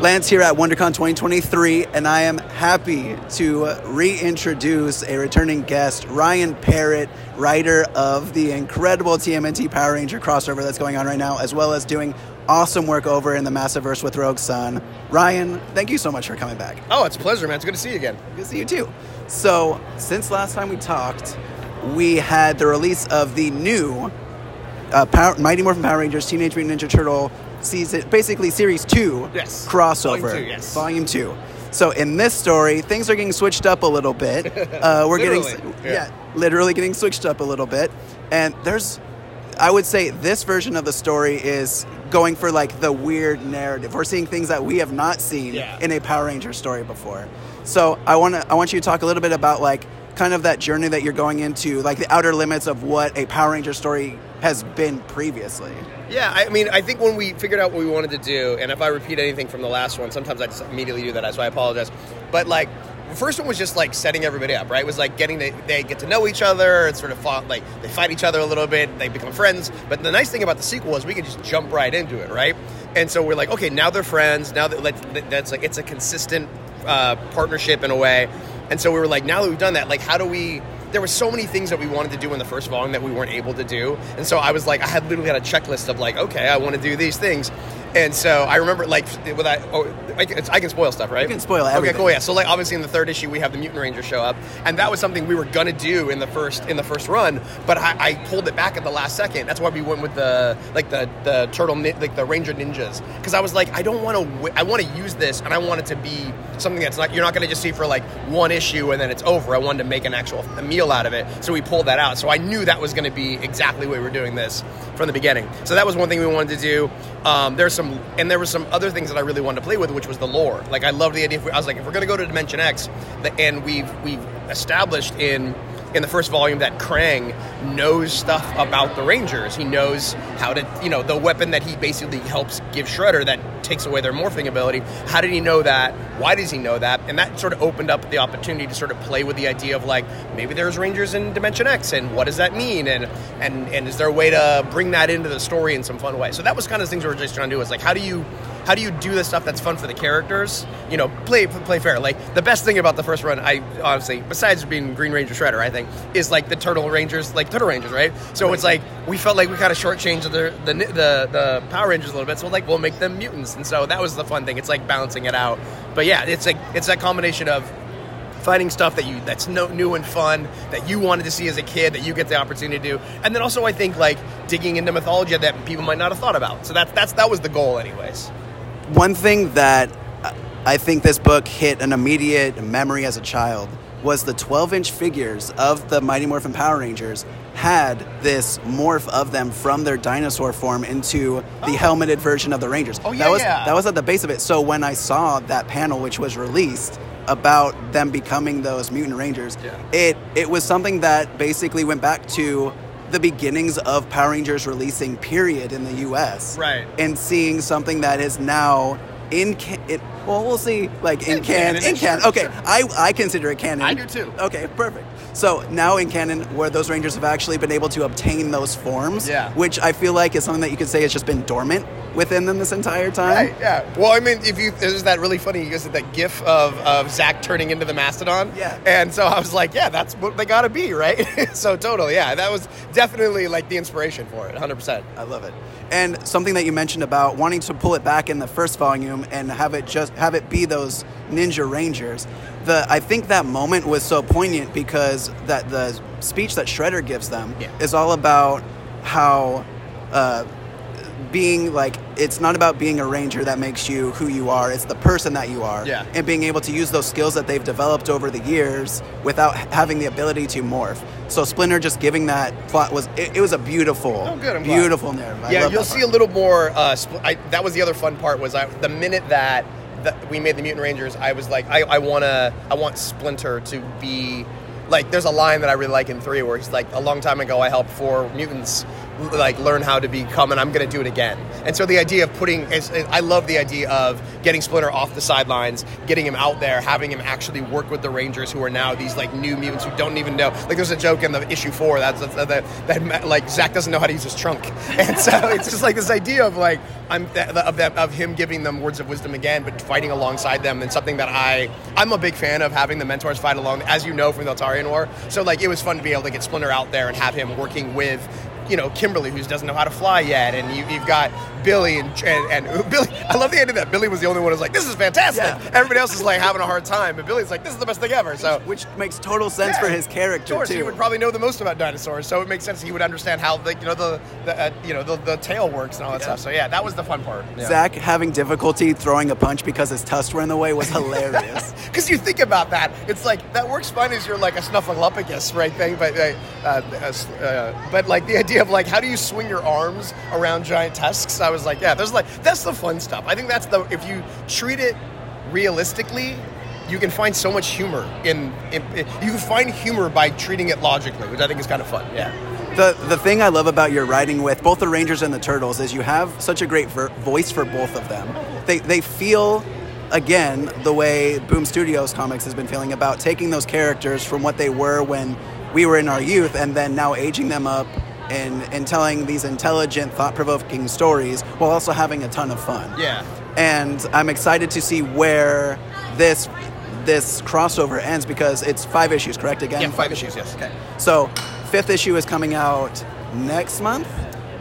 Lance here at WonderCon 2023, and I am happy to reintroduce a returning guest, Ryan Parrott, writer of the incredible TMNT Power Ranger crossover that's going on right now, as well as doing awesome work over in the Massiverse with Rogue Sun. Ryan, thank you so much for coming back. Oh, it's a pleasure, man. It's good to see you again. Good to see you too. So, since last time we talked, we had the release of the new uh, Power, Mighty Morphin Power Rangers Teenage Mutant Ninja Turtle season, basically series two Yes. crossover, Volume two, yes. volume two. So in this story, things are getting switched up a little bit. Uh, we're getting, Literally, yeah. yeah. literally getting switched up a little bit, and there's, I would say this version of the story is going for like the weird narrative. We're seeing things that we have not seen Yeah. in a Power Ranger story before. So I want to, I want you to talk a little bit about like kind of that journey that you're going into, like the outer limits of what a Power Ranger story has been previously. Yeah, I mean, I think when we figured out what we wanted to do, and if I repeat anything from the last one, sometimes I just immediately do that, so I apologize. But like, the first one was just like setting everybody up, right? It was like getting the, they get to know each other. It's sort of fought, like they fight each other a little bit, they become friends. But the nice thing about the sequel is we can just jump right into it, right? And so we're like, okay, now they're friends. Now that that's like it's a consistent uh, partnership in a way. And so we were like, now that we've done that, like, how do we? There were so many things that we wanted to do in the first volume that we weren't able to do, and so I was like, I had literally had a checklist of like, okay, I want to do these things, and so I remember like with that. Oh, I can, I can spoil stuff, right? You can spoil everything. Okay, cool. Yeah. So like, obviously in the third issue, we have the Mutant Rangers show up, and that was something we were gonna do in the first in the first run, but I, I pulled it back at the last second. That's why we went with the like the the turtle like the Ranger ninjas because I was like, I don't want to. W- I want to use this, and I want it to be something that's not you're not gonna just see for like one issue and then it's over. I wanted to make an actual a meal out of it, so we pulled that out. So I knew that was gonna be exactly what we were doing this from the beginning. So that was one thing we wanted to do. Um, there's some and there were some other things that I really wanted to play with, which was the lore. Like I loved the idea. We, I was like, if we're gonna go to Dimension X, the, and we've we've established in in the first volume that Krang knows stuff about the Rangers. He knows how to, you know, the weapon that he basically helps give Shredder that takes away their morphing ability. How did he know that? Why does he know that? And that sort of opened up the opportunity to sort of play with the idea of like maybe there's Rangers in Dimension X, and what does that mean? And and and is there a way to bring that into the story in some fun way? So that was kind of things we were just trying to do. Is like how do you how do you do the stuff that's fun for the characters? You know, play play fair. Like the best thing about the first run, I honestly, besides being Green Ranger Shredder, I think, is like the Turtle Rangers, like Turtle Rangers, right? So it's like we felt like we kind of shortchanged the the the the Power Rangers a little bit. So like we'll make them mutants, and so that was the fun thing. It's like balancing it out. But yeah, it's like it's that combination of finding stuff that you that's no, new and fun that you wanted to see as a kid that you get the opportunity to do and then also i think like digging into mythology that people might not have thought about so that's that's that was the goal anyways One thing that I think this book hit an immediate memory as a child was the 12 inch figures of the Mighty Morphin Power Rangers had this morph of them from their dinosaur form into the oh. helmeted version of the Rangers. Oh, yeah, that was yeah. that was at the base of it. So when I saw that panel which was released about them becoming those mutant rangers, Yeah. it it was something that basically went back to the beginnings of Power Rangers releasing period in the US Right. and seeing something that is now in can- it well we'll see like in, In canon canon, in canon sure, okay sure. I, I consider it canon I do too. okay perfect so now in canon where those rangers have actually been able to obtain those forms Yeah. which i feel like is something that you could say has just been dormant within them this entire time Right, yeah. Well, I mean, if you there's that really funny, you guys did that GIF of, of Zack turning into the mastodon. Yeah. And so I was like, yeah, that's what they gotta be, right? so totally, yeah. That was definitely like the inspiration for it, 100. percent I love it. And something that you mentioned about wanting to pull it back in the first volume and have it just have it be those Ninja Rangers. The I think that moment was so poignant because that the speech that Shredder gives them Yeah. is all about how uh, being like it's not about being a ranger that makes you who you are it's the person that you are Yeah. and being able to use those skills that they've developed over the years without having the ability to morph so splinter just giving that plot was it, it was a beautiful Oh, good, I'm glad. beautiful narrative I yeah, you'll see a little more. Uh, spl- I, that was the other fun part. Was I, the minute that, that we made the Mutant Rangers, I was like, I, I wanna, I want Splinter to be like. There's a line that I really like in three where he's like, a long time ago, I helped four mutants like learn how to become, and I'm going to do it again. And so the idea of putting, I love the idea of getting Splinter off the sidelines, getting him out there, having him actually work with the Rangers, who are now these like new mutants who don't even know. Like there's a joke in the issue four that's that, that, that like Zack doesn't know how to use his trunk, and so it's just like this idea of like I'm th- of that of him giving them words of wisdom again, but fighting alongside them, and something that I I'm a big fan of having the mentors fight along, as you know from the Eltarian War. So like it was fun to be able to get Splinter out there and have him working with. You know Kimberly, who doesn't know how to fly yet, and you, you've got Billy and, and and Billy. I love the idea that Billy was the only one who's like, "This is fantastic." Yeah. Everybody else is like having a hard time, but Billy's like, "This is the best thing ever." So Which makes total sense Yeah. for his character Of course, too. he would probably know the most about dinosaurs, so it makes sense he would understand how the you know the, the uh, you know the, the tail works and all that stuff. So yeah, that was the fun part. Zack having difficulty throwing a punch because his tusks were in the way was hilarious. Because you think about that, it's like that works fine as you're like a snuffleupagus, right? Thing, but uh, uh, uh, but like the idea of like how do you swing your arms around giant tusks? I was like, yeah, there's like that's the fun stuff. I think that's the if you treat it realistically. You can find so much humor in, in, in- You can find humor by treating it logically, which I think is kind of fun. Yeah. the the thing I love about your writing with both the Rangers and the Turtles is you have such a great ver- voice for both of them. They they feel again the way Boom Studios comics has been feeling about taking those characters from what they were when we were in our youth and then now aging them up and and telling these intelligent, thought-provoking stories while also having a ton of fun. Yeah. and I'm excited to see where this this crossover ends because it's five issues, correct? Again, Yeah, five issues, yes. Okay, so fifth issue is coming out next month.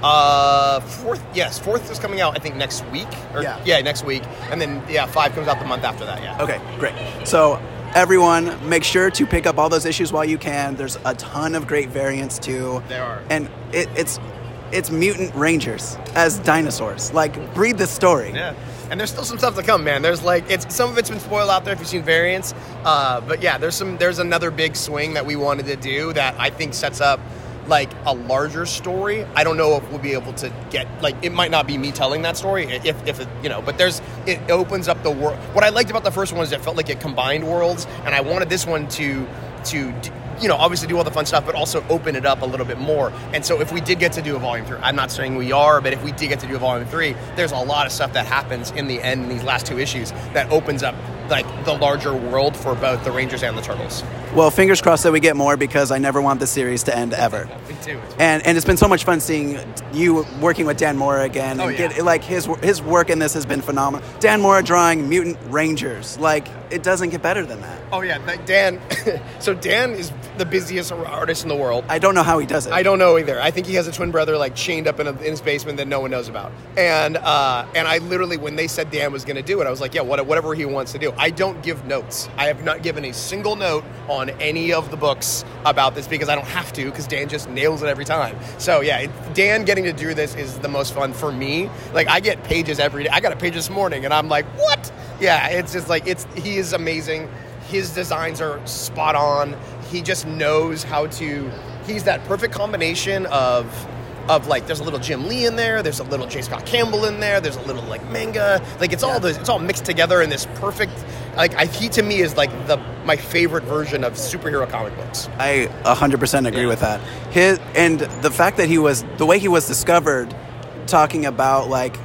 Uh, fourth, yes, fourth is coming out. I think next week. Or, Yeah. next week, and then yeah, five comes out the month after that. Yeah. Okay, great. So everyone, make sure to pick up all those issues while you can. There's a ton of great variants too. There are. and it, it's it's mutant rangers as dinosaurs. Like, breathe the story. Yeah. And there's still some stuff to come, man. There's like it's some of it's been spoiled out there if you've seen variants. Uh, but yeah, there's some there's another big swing that we wanted to do that I think sets up like a larger story. I don't know if we'll be able to get like it might not be me telling that story if if it, you know, but there's it opens up the world. What I liked about the first one is it felt like it combined worlds, and I wanted this one to to you know obviously do all the fun stuff, but also open it up a little bit more. And so if we did get to do a volume three, I'm not saying we are, but if we did get to do a volume three, there's a lot of stuff that happens in the end in these last two issues that opens up like the larger world for both the Rangers and the Turtles. Well, fingers crossed that we get more because I never want the series to end ever. Me too. And and it's been so much fun seeing you working with Dan Mora again. And Oh, yeah. get, like his his work in this has been phenomenal. Dan Mora drawing mutant rangers. Like it doesn't get better than that. Oh yeah, Dan. so Dan is the busiest artist in the world. I don't know how he does it. I don't know either. I think he has a twin brother like chained up in, a, in his basement that no one knows about. And uh, and I literally, when they said Dan was going to do it, I was like, yeah, what, whatever he wants to do. I don't give notes. I have not given a single note on any of the books about this because I don't have to because Dan just nails it every time. So yeah, it, Dan getting to do this is the most fun for me. Like I get pages every day. I got a page this morning, and I'm like, what? Yeah, it's just like it's he is amazing. His designs are spot on. He just knows how to. He's that perfect combination of of like there's a little Jim Lee in there, there's a little J. Scott Campbell in there, there's a little like manga, like it's all this, it's all mixed together in this perfect. Like I, he to me is like the my favorite version of superhero comic books. I 100% agree Yeah. with that. His and the fact that he was the way he was discovered talking about like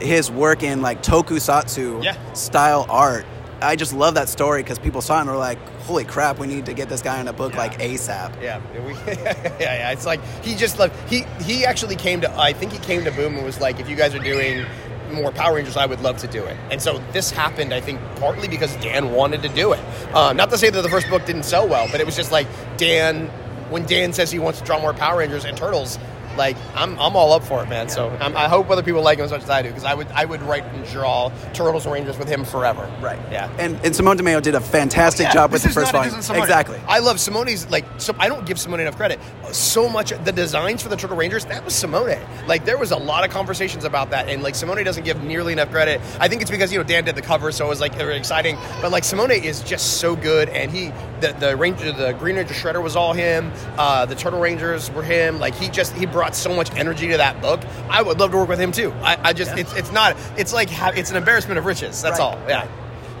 his work in like tokusatsu Yeah. style art. I just love that story because people saw it and were like, "Holy crap, we need to get this guy in a book Yeah. like ASAP." Yeah, we, yeah, yeah. It's like he just like he he actually came to. I think he came to Boom and was like, if you guys are doing more Power Rangers, I would love to do it. And so this happened, I think, partly because Dan wanted to do it. Uh, not to say that the first book didn't sell well, but it was just like Dan. When Dan says he wants to draw more Power Rangers and Turtles, like I'm, I'm all up for it, man. So I'm, I hope other people like him as much as I do because I would I would write and draw Turtles and Rangers with him forever. Right. Yeah. And and Simone Di Meo did a fantastic Yeah, job with the first not a volume. diss on Simone. Exactly. I love Simone's like. So I don't give Simone enough credit. So much the designs for the Turtle Rangers that was Simone. Like there was a lot of conversations about that, and like Simone doesn't give nearly enough credit. I think it's because you know Dan did the cover, so it was like very exciting. But like Simone is just so good, and he the the Ranger the Green Ranger Shredder was all him. Uh, the Turtle Rangers were him. Like he just he brought so much energy to that book. I would love to work with him too. I, I just it's it's not it's like it's an embarrassment of riches. That's Right. all. Yeah.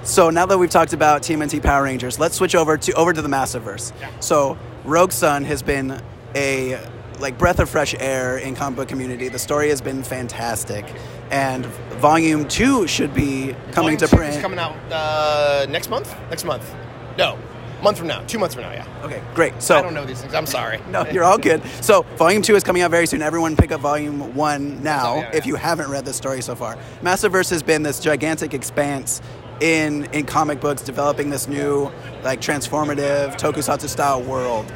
So now that we've talked about TMNT Power Rangers, let's switch over to over to the Massiverse. Yeah. So Rogue Sun has been a like breath of fresh air in comic book community. The story has been fantastic, and volume two should be coming Volume to print. coming out uh, next month. Next month. No, month from now. Two months from now. Yeah. okay, great. So I don't know these things. I'm sorry. No, you're all good. So, volume two is coming out very soon. Everyone pick up volume one now yeah, if you haven't read the story so far. Massiverse has been this gigantic expanse in in comic books, developing this new, like, transformative tokusatsu style world.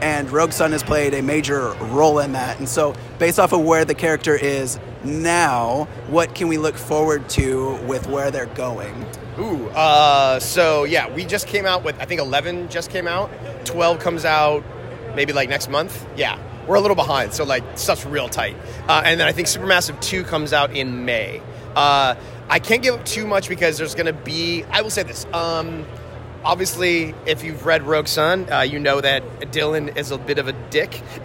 And Rogue Sun has played a major role in that. And so, based off of where the character is now, what can we look forward to with where they're going? Ooh, uh, so yeah, we just came out with I think 11 just came out. 12 comes out maybe like next month. Yeah, we're a little behind, so like stuff's real tight. Uh, and then I think Supermassive 2 comes out in May. Uh, I can't give up too much because there's going to be. I will say this. Um, obviously, if you've read Rogue Sun, uh, you know that Dylan is a bit of a dick.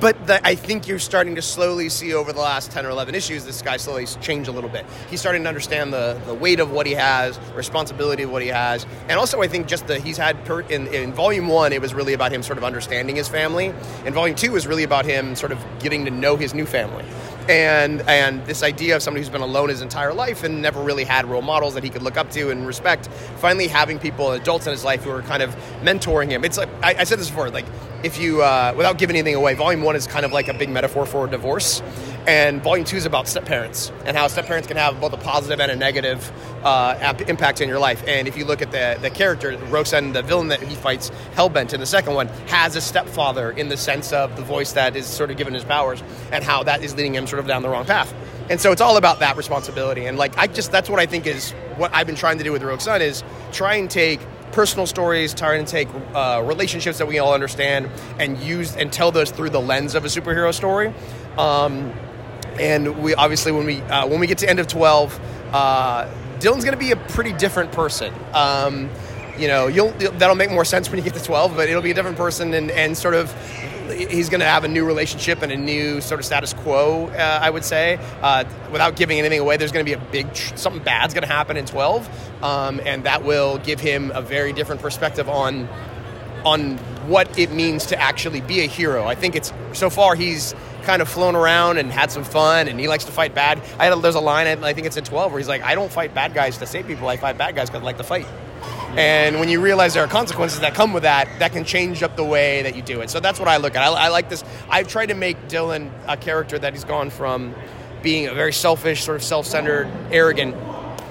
but the, I think you're starting to slowly see over the last 10 or 11 issues, this guy slowly change a little bit. He's starting to understand the, the weight of what he has, responsibility of what he has. And also, I think just that he's had, per, in, in volume one, it was really about him sort of understanding his family. In volume two, was really about him sort of getting to know his new family and and this idea of somebody who's been alone his entire life and never really had role models that he could look up to and respect finally having people adults in his life who are kind of mentoring him. It's like i, I said this before like if you uh, without giving anything away volume one is kind of like a big metaphor for divorce and volume two is about step parents and how step parents can have both a positive and a negative uh, impact in your life. And if you look at the, the character roxanne the villain that he fights hellbent in the second one has a stepfather in the sense of the voice that is sort of given his powers and how that is leading him sort of down the wrong path. And so it's all about that responsibility. And like i just that's what i think is what i've been trying to do with rogue sun is try and take personal stories try and take uh, relationships that we all understand and use and tell those through the lens of a superhero story. Um, and we obviously when we uh, when we get to end of 12 uh, dylan's going to be a pretty different person um, you know you'll that'll make more sense when you get to 12 but it'll be a different person and, and sort of he's going to have a new relationship and a new sort of status quo uh, i would say uh, without giving anything away there's going to be a big something bad's going to happen in 12 um, and that will give him a very different perspective on on what it means to actually be a hero. I think it's so far he's kind of flown around and had some fun, and he likes to fight bad. I had a, there's a line I think it's in 12 where he's like, "I don't fight bad guys to save people. I fight bad guys because I like to fight." And when you realize there are consequences that come with that, that can change up the way that you do it. So that's what I look at. I, I like this. I've tried to make Dylan a character that he's gone from being a very selfish, sort of self-centered, arrogant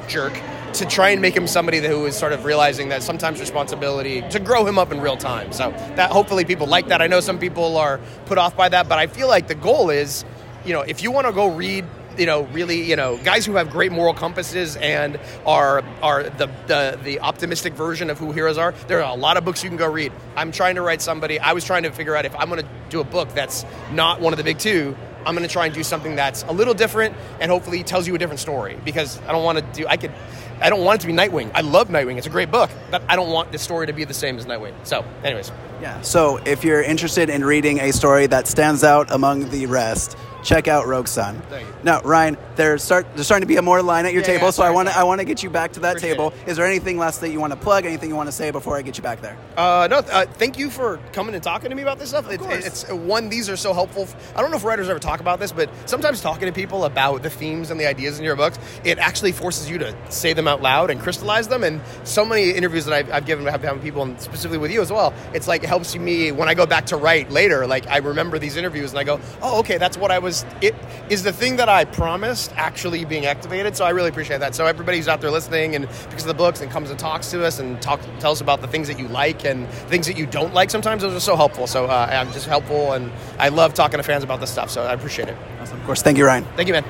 jerk to try and make him somebody who is sort of realizing that sometimes responsibility to grow him up in real time. So that hopefully people like that. I know some people are put off by that, but I feel like the goal is, you know, if you want to go read you know, really, you know, guys who have great moral compasses and are are the, the the optimistic version of who heroes are. There are a lot of books you can go read. I'm trying to write somebody. I was trying to figure out if I'm going to do a book that's not one of the big two. I'm going to try and do something that's a little different and hopefully tells you a different story because I don't want to do. I could. I don't want it to be Nightwing. I love Nightwing. It's a great book, but I don't want the story to be the same as Nightwing. So, anyways, Yeah. So if you're interested in reading a story that stands out among the rest, check out Rogue Sun. Thank you. Now, Ryan, there's start there's starting to be a more line at your Yeah, table, yeah, so I want to sorry. I want to get you back to that Appreciate table. Is there anything last that you want to plug? Anything you want to say before I get you back there? Uh, no, uh, thank you for coming and talking to me about this stuff. It's, course. it's one; these are so helpful. I don't know if writers ever talk about this, but sometimes talking to people about the themes and the ideas in your books, it actually forces you to say them out loud and crystallize them. And so many interviews that I've, I've given, have having people, and specifically with you as well, it's like it helps me when I go back to write later. Like I remember these interviews and I go, "Oh, okay, that's what I was." It is the thing that I promised actually being activated. So I really appreciate that. So everybody who's out there listening and because of the books and comes and talks to us and talk tell us about the things that you like and things that you don't like. Sometimes those are so helpful. So uh, I'm just helpful and I love talking to fans about this stuff. So I appreciate it. Awesome. Of course. Thank you, Ryan. Thank you, man.